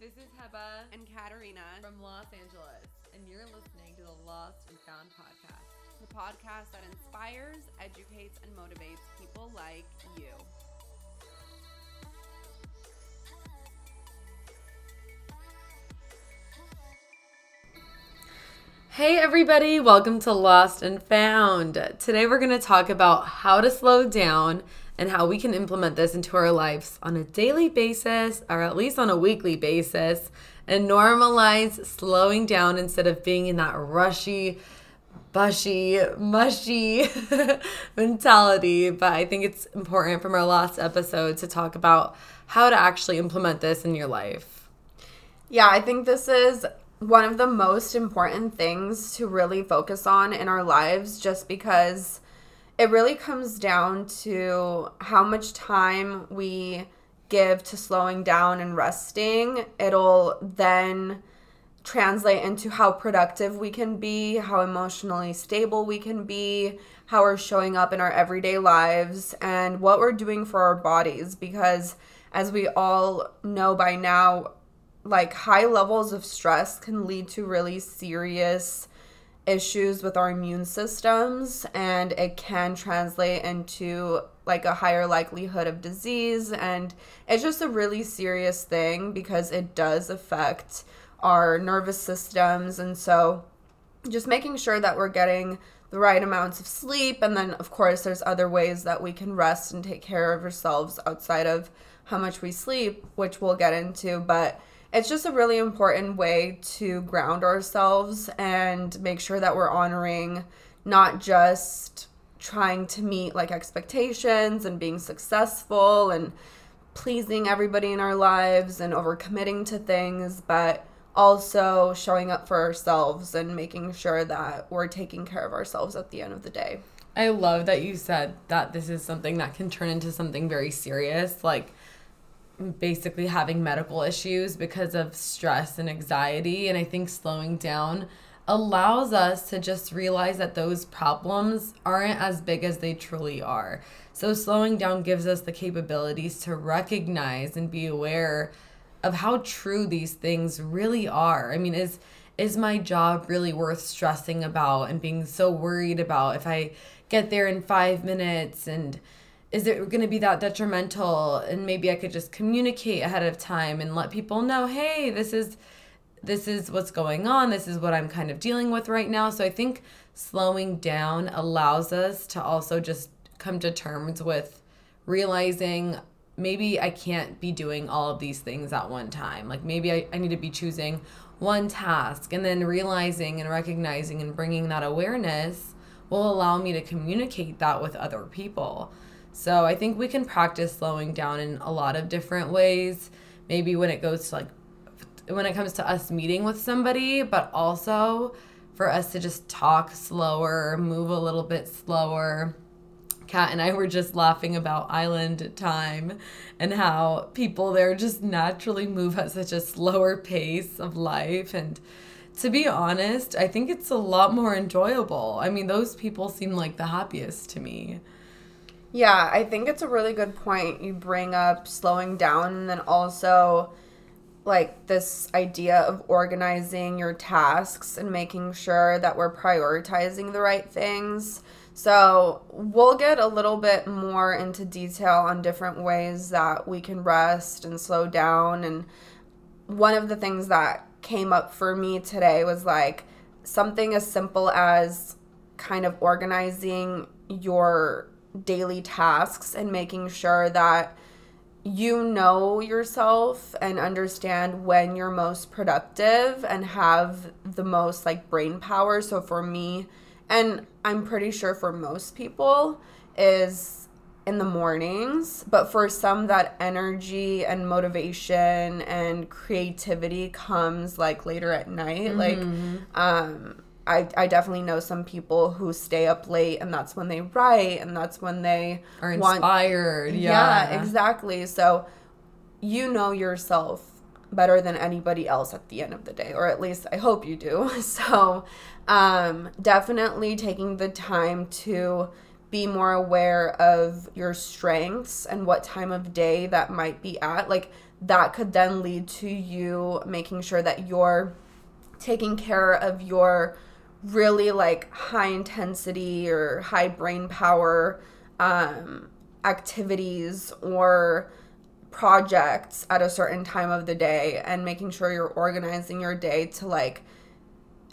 This is Heba and Kateryna from Los Angeles, and you're listening to the Lost and Found podcast, the podcast that inspires, educates, and motivates people like you. Hey, everybody, welcome to Lost and Found. Today, we're going to talk about how to slow down and how we can implement this into our lives on a daily basis or at least on a weekly basis and normalize slowing down instead of being in that rushy, bushy, mushy mentality. But I think it's important from our last episode to talk about how to actually implement this in your life. Yeah, I think this is one of the most important things to really focus on in our lives just because it really comes down to how much time we give to slowing down and resting. It'll then translate into how productive we can be, how emotionally stable we can be, how we're showing up in our everyday lives, and what we're doing for our bodies. Because as we all know by now, like high levels of stress can lead to really serious issues with our immune systems and it can translate into like a higher likelihood of disease. And it's just a really serious thing because it does affect our nervous systems. And so just making sure that we're getting the right amounts of sleep. And then of course there's other ways that we can rest and take care of ourselves outside of how much we sleep which we'll get into. But it's just a really important way to ground ourselves and make sure that we're honoring not just trying to meet like expectations and being successful and pleasing everybody in our lives and overcommitting to things, but also showing up for ourselves and making sure that we're taking care of ourselves at the end of the day. I love that you said that this is something that can turn into something very serious. Like, basically having medical issues because of stress and anxiety. And I think slowing down allows us to just realize that those problems aren't as big as they truly are. So, slowing down gives us the capabilities to recognize and be aware of how true these things really are. I mean, is is my job really worth stressing about and being so worried about if I get there in 5 minutes and is it going to be that detrimental? And maybe i could just communicate ahead of time and let people know hey this is this is what's going on. This is what i'm kind of dealing with right now. So i think slowing down allows us to also just come to terms with realizing maybe i can't be doing all of these things at one time. Like maybe i, I need to be choosing one task. And then realizing and recognizing and bringing that awareness will allow me to communicate that with other people so I think we can practice slowing down in a lot of different ways. Maybe when it goes to like when it comes to us meeting with somebody, but also for us to just talk slower, move a little bit slower. Kat and I were just laughing about island time and how people there just naturally move at such a slower pace of life. And to be honest, I think it's a lot more enjoyable. I mean, those people seem like the happiest to me. Yeah, I think it's a really good point you bring up slowing down and then also like this idea of organizing your tasks and making sure that we're prioritizing the right things. So, we'll get a little bit more into detail on different ways that we can rest and slow down. And one of the things that came up for me today was like something as simple as kind of organizing your daily tasks and making sure that you know yourself and understand when you're most productive and have the most like brain power. So for me, and I'm pretty sure for most people, is in the mornings. But for some, that energy and motivation and creativity comes like later at night. Mm-hmm. Like, um, I, I definitely know some people who stay up late and that's when they write and that's when they are inspired. Want, yeah. yeah, exactly. So you know yourself better than anybody else at the end of the day, or at least I hope you do. So um, definitely taking the time to be more aware of your strengths and what time of day that might be at. Like that could then lead to you making sure that you're taking care of your really like high intensity or high brain power um, activities or projects at a certain time of the day and making sure you're organizing your day to like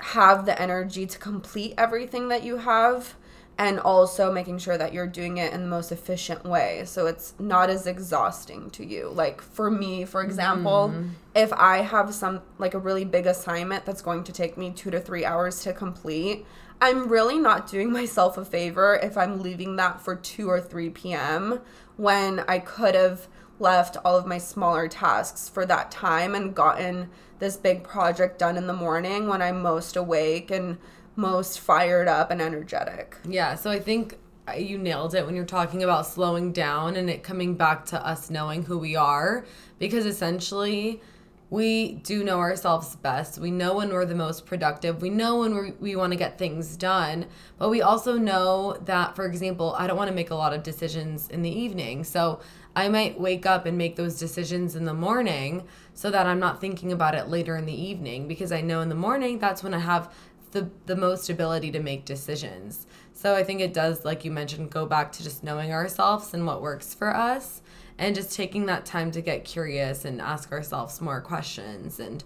have the energy to complete everything that you have and also making sure that you're doing it in the most efficient way so it's not as exhausting to you like for me for example mm-hmm. if i have some like a really big assignment that's going to take me 2 to 3 hours to complete i'm really not doing myself a favor if i'm leaving that for 2 or 3 p.m when i could have left all of my smaller tasks for that time and gotten this big project done in the morning when i'm most awake and most fired up and energetic. Yeah, so I think uh, you nailed it when you're talking about slowing down and it coming back to us knowing who we are because essentially we do know ourselves best. We know when we're the most productive. We know when we we want to get things done. But we also know that, for example, I don't want to make a lot of decisions in the evening. So I might wake up and make those decisions in the morning so that I'm not thinking about it later in the evening because I know in the morning that's when I have the the most ability to make decisions. So I think it does, like you mentioned, go back to just knowing ourselves and what works for us, and just taking that time to get curious and ask ourselves more questions and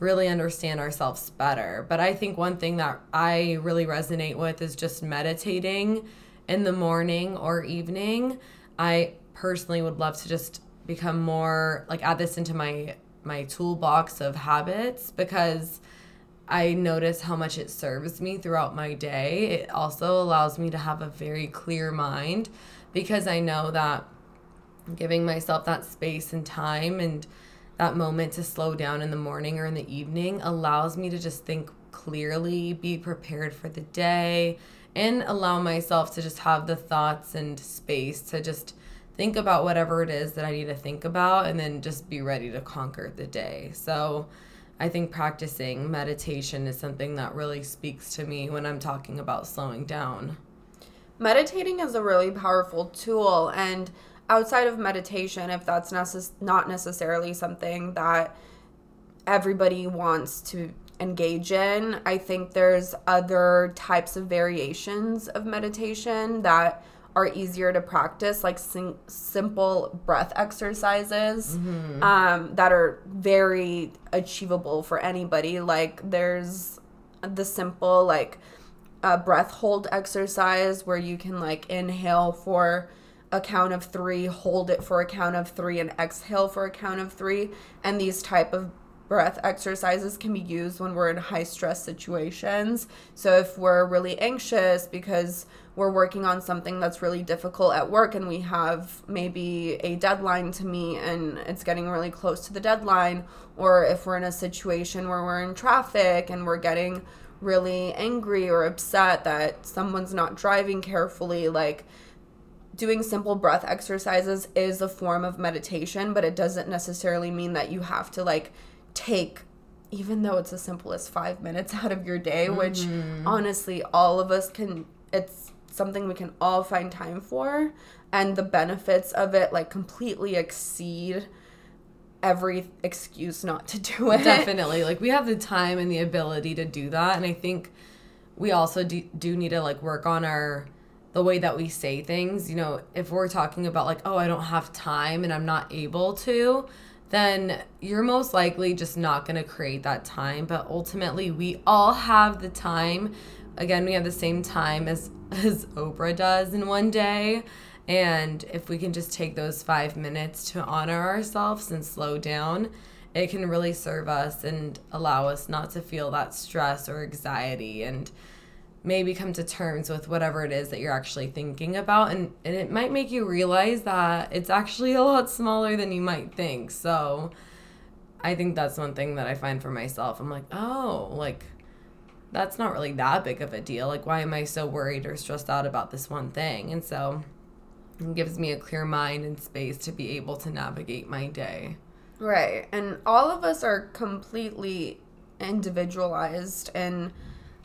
really understand ourselves better. But I think one thing that I really resonate with is just meditating in the morning or evening. I personally would love to just become more like add this into my my toolbox of habits because I notice how much it serves me throughout my day. It also allows me to have a very clear mind because I know that giving myself that space and time and that moment to slow down in the morning or in the evening allows me to just think clearly, be prepared for the day, and allow myself to just have the thoughts and space to just think about whatever it is that I need to think about and then just be ready to conquer the day. So, I think practicing meditation is something that really speaks to me when I'm talking about slowing down. Meditating is a really powerful tool and outside of meditation if that's necess- not necessarily something that everybody wants to engage in, I think there's other types of variations of meditation that are easier to practice, like sim- simple breath exercises mm-hmm. um, that are very achievable for anybody. Like there's the simple like uh, breath hold exercise where you can like inhale for a count of three, hold it for a count of three, and exhale for a count of three. And these type of breath exercises can be used when we're in high stress situations. So if we're really anxious because we're working on something that's really difficult at work and we have maybe a deadline to meet and it's getting really close to the deadline or if we're in a situation where we're in traffic and we're getting really angry or upset that someone's not driving carefully like doing simple breath exercises is a form of meditation but it doesn't necessarily mean that you have to like take even though it's as simple as 5 minutes out of your day mm-hmm. which honestly all of us can it's something we can all find time for and the benefits of it like completely exceed every excuse not to do it. Definitely. Like we have the time and the ability to do that and I think we also do, do need to like work on our the way that we say things. You know, if we're talking about like, "Oh, I don't have time and I'm not able to," then you're most likely just not going to create that time, but ultimately we all have the time. Again, we have the same time as as Oprah does in one day. And if we can just take those five minutes to honor ourselves and slow down, it can really serve us and allow us not to feel that stress or anxiety and maybe come to terms with whatever it is that you're actually thinking about. And, and it might make you realize that it's actually a lot smaller than you might think. So I think that's one thing that I find for myself. I'm like, oh, like that's not really that big of a deal. Like, why am I so worried or stressed out about this one thing? And so it gives me a clear mind and space to be able to navigate my day. Right. And all of us are completely individualized and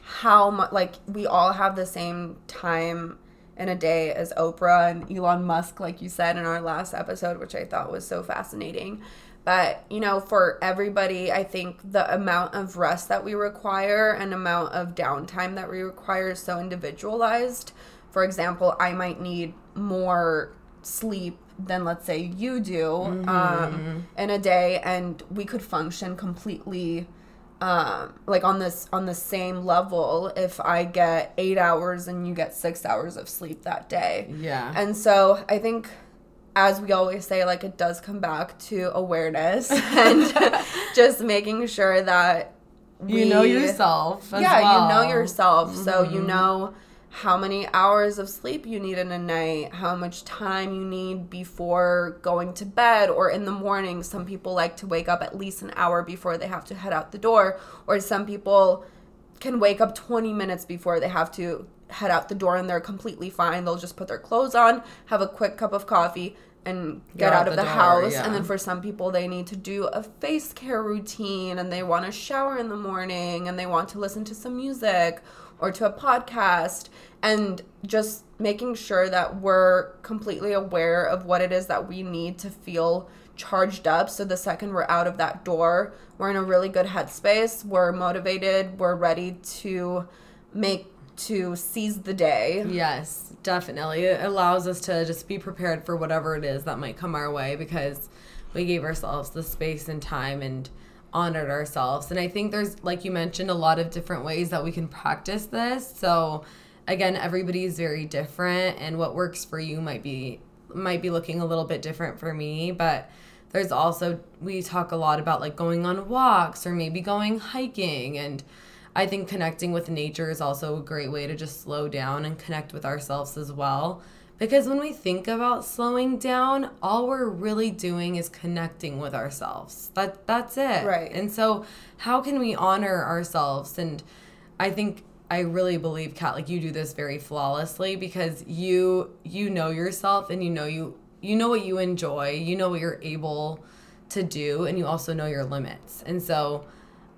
how much, like, we all have the same time in a day as Oprah and Elon Musk, like you said in our last episode, which I thought was so fascinating. But, you know, for everybody, I think the amount of rest that we require and amount of downtime that we require is so individualized. For example, I might need more sleep than let's say you do mm-hmm. um, in a day and we could function completely um, like on this on the same level if I get eight hours and you get six hours of sleep that day. Yeah. And so I think as we always say, like it does come back to awareness and just making sure that we, you know yourself. yeah, well. you know yourself. Mm-hmm. So you mm-hmm. know how many hours of sleep you need in a night, how much time you need before going to bed or in the morning. Some people like to wake up at least an hour before they have to head out the door, or some people can wake up 20 minutes before they have to head out the door and they're completely fine. They'll just put their clothes on, have a quick cup of coffee, and get, get out, out, of the, the door, house. Yeah. And then for some people, they need to do a face care routine and they want to shower in the morning and they want to listen to some music or to a podcast and just making sure that we're completely aware of what it is that we need to feel charged up so the second we're out of that door we're in a really good headspace we're motivated we're ready to make to seize the day. Yes definitely. It allows us to just be prepared for whatever it is that might come our way because we gave ourselves the space and time and honored ourselves. And I think there's, like you mentioned, a lot of different ways that we can practice this. So, again, everybody's very different, and what works for you might be might be looking a little bit different for me. But there's also we talk a lot about like going on walks or maybe going hiking and. I think connecting with nature is also a great way to just slow down and connect with ourselves as well. Because when we think about slowing down, all we're really doing is connecting with ourselves. That that's it. Right. And so how can we honor ourselves? And I think I really believe Kat, like you do this very flawlessly because you you know yourself and you know you you know what you enjoy, you know what you're able to do, and you also know your limits. And so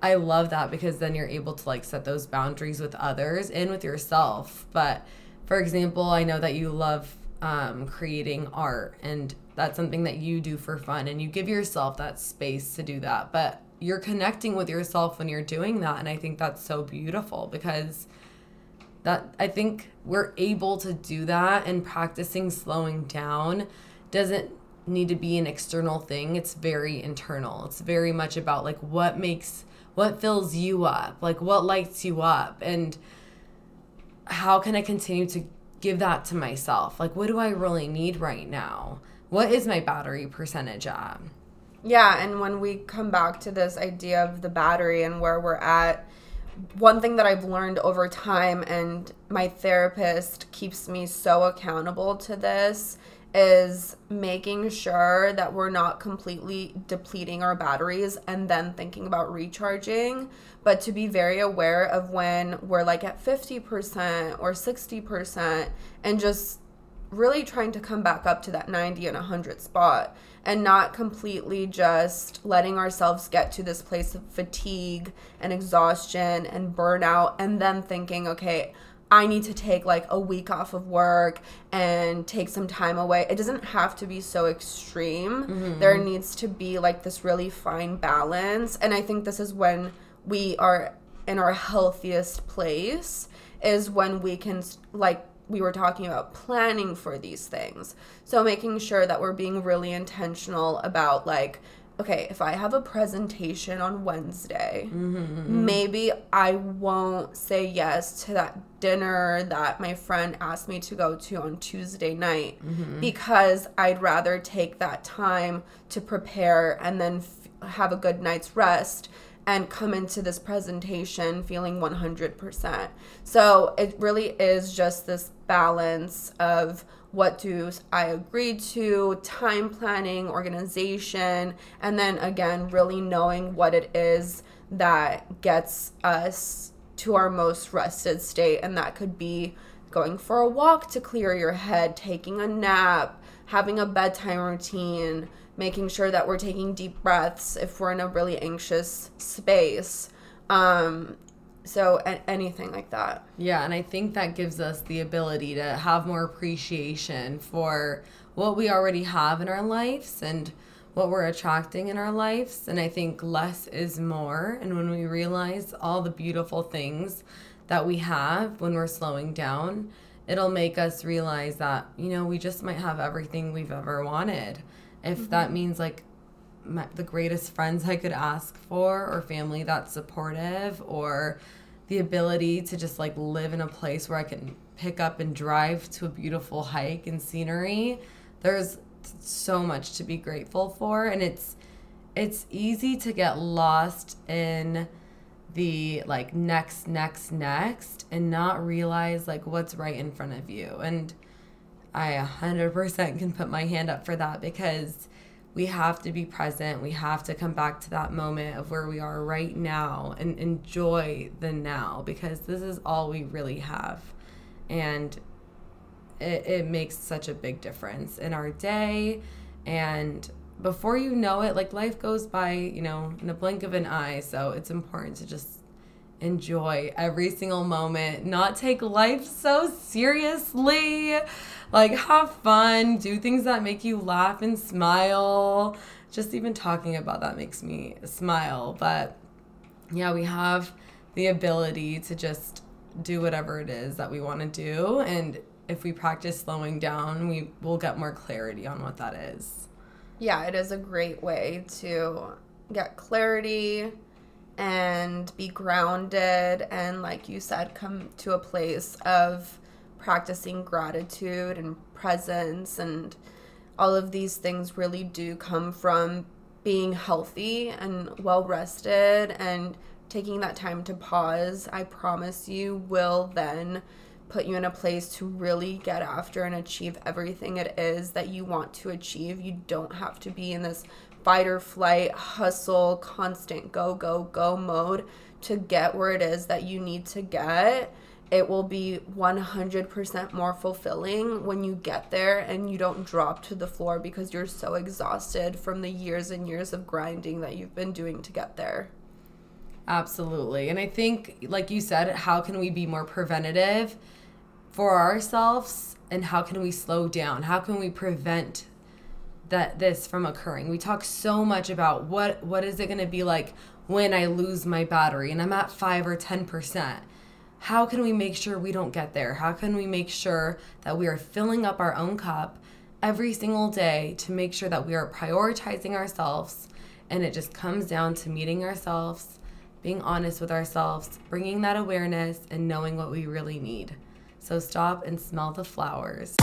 I love that because then you're able to like set those boundaries with others and with yourself. But for example, I know that you love um, creating art, and that's something that you do for fun, and you give yourself that space to do that. But you're connecting with yourself when you're doing that, and I think that's so beautiful because that I think we're able to do that, and practicing slowing down doesn't need to be an external thing. It's very internal. It's very much about like what makes what fills you up, like what lights you up, and how can I continue to give that to myself? Like, what do I really need right now? What is my battery percentage at? Yeah, and when we come back to this idea of the battery and where we're at, one thing that I've learned over time, and my therapist keeps me so accountable to this, is making sure that we're not completely depleting our batteries and then thinking about recharging. But to be very aware of when we're like at 50% or 60% and just really trying to come back up to that 90 and 100 spot and not completely just letting ourselves get to this place of fatigue and exhaustion and burnout and then thinking okay I need to take like a week off of work and take some time away. It doesn't have to be so extreme. Mm-hmm. There needs to be like this really fine balance. And I think this is when we are in our healthiest place is when we can like we were talking about planning for these things. So making sure that we're being really intentional about like okay, if I have a presentation on Wednesday, mm-hmm, mm-hmm. maybe I won't say yes to that dinner that my friend asked me to go to on Tuesday night mm-hmm. because I'd rather take that time to prepare and then f- have a good night's rest and come into this presentation feeling 100%. So it really is just this balance of what do I agree to, time planning, organization, and then again, really knowing what it is that gets us to our most rested state. And that could be going for a walk to clear your head, taking a nap, having a bedtime routine, making sure that we're taking deep breaths if we're in a really anxious space. Um, so a- anything like that. Yeah, and I think that gives us the ability to have more appreciation for what we already have in our lives and what we're attracting in our lives. And I think less is more. And when we realize all the beautiful things that we have when we're slowing down, it'll make us realize that, you know, we just might have everything we've ever wanted. If mm-hmm. that means like my, the greatest friends I could ask for, or family that's supportive, or the ability to just like live in a place where I can pick up and drive to a beautiful hike and scenery. There's so much to be grateful for and it's it's easy to get lost in the like next next next and not realize like what's right in front of you and I 100% can put my hand up for that because we have to be present. We have to come back to that moment of where we are right now and enjoy the now because this is all we really have. And it, it makes such a big difference in our day. And before you know it, like life goes by, you know, in a blink of an eye. So it's important to just enjoy every single moment, not take life so seriously. Like, have fun, do things that make you laugh and smile. Just even talking about that makes me smile. But yeah, we have the ability to just do whatever it is that we want to do. And if we practice slowing down, we will get more clarity on what that is. Yeah, it is a great way to get clarity and be grounded and like you said come to a place of practicing gratitude and presence. And all of these things really do come from being healthy and well rested and taking that time to pause. I promise you will then put you in a place to really get after and achieve everything it is that you want to achieve. You don't have to be in this fight or flight, hustle, constant go, go, go mode to get where it is that you need to get, it will be 100% more fulfilling when you get there and you don't drop to the floor because you're so exhausted from the years and years of grinding that you've been doing to get there. Absolutely. And I think, like you said, how can we be more preventative for ourselves and how can we slow down? How can we prevent that this from occurring. We talk so much about what what is it going to be like when I lose my battery and I'm at 5 or 10%. How can we make sure we don't get there? How can we make sure that we are filling up our own cup every single day to make sure that we are prioritizing ourselves and it just comes down to meeting ourselves, being honest with ourselves, bringing that awareness and knowing what we really need. So stop and smell the flowers.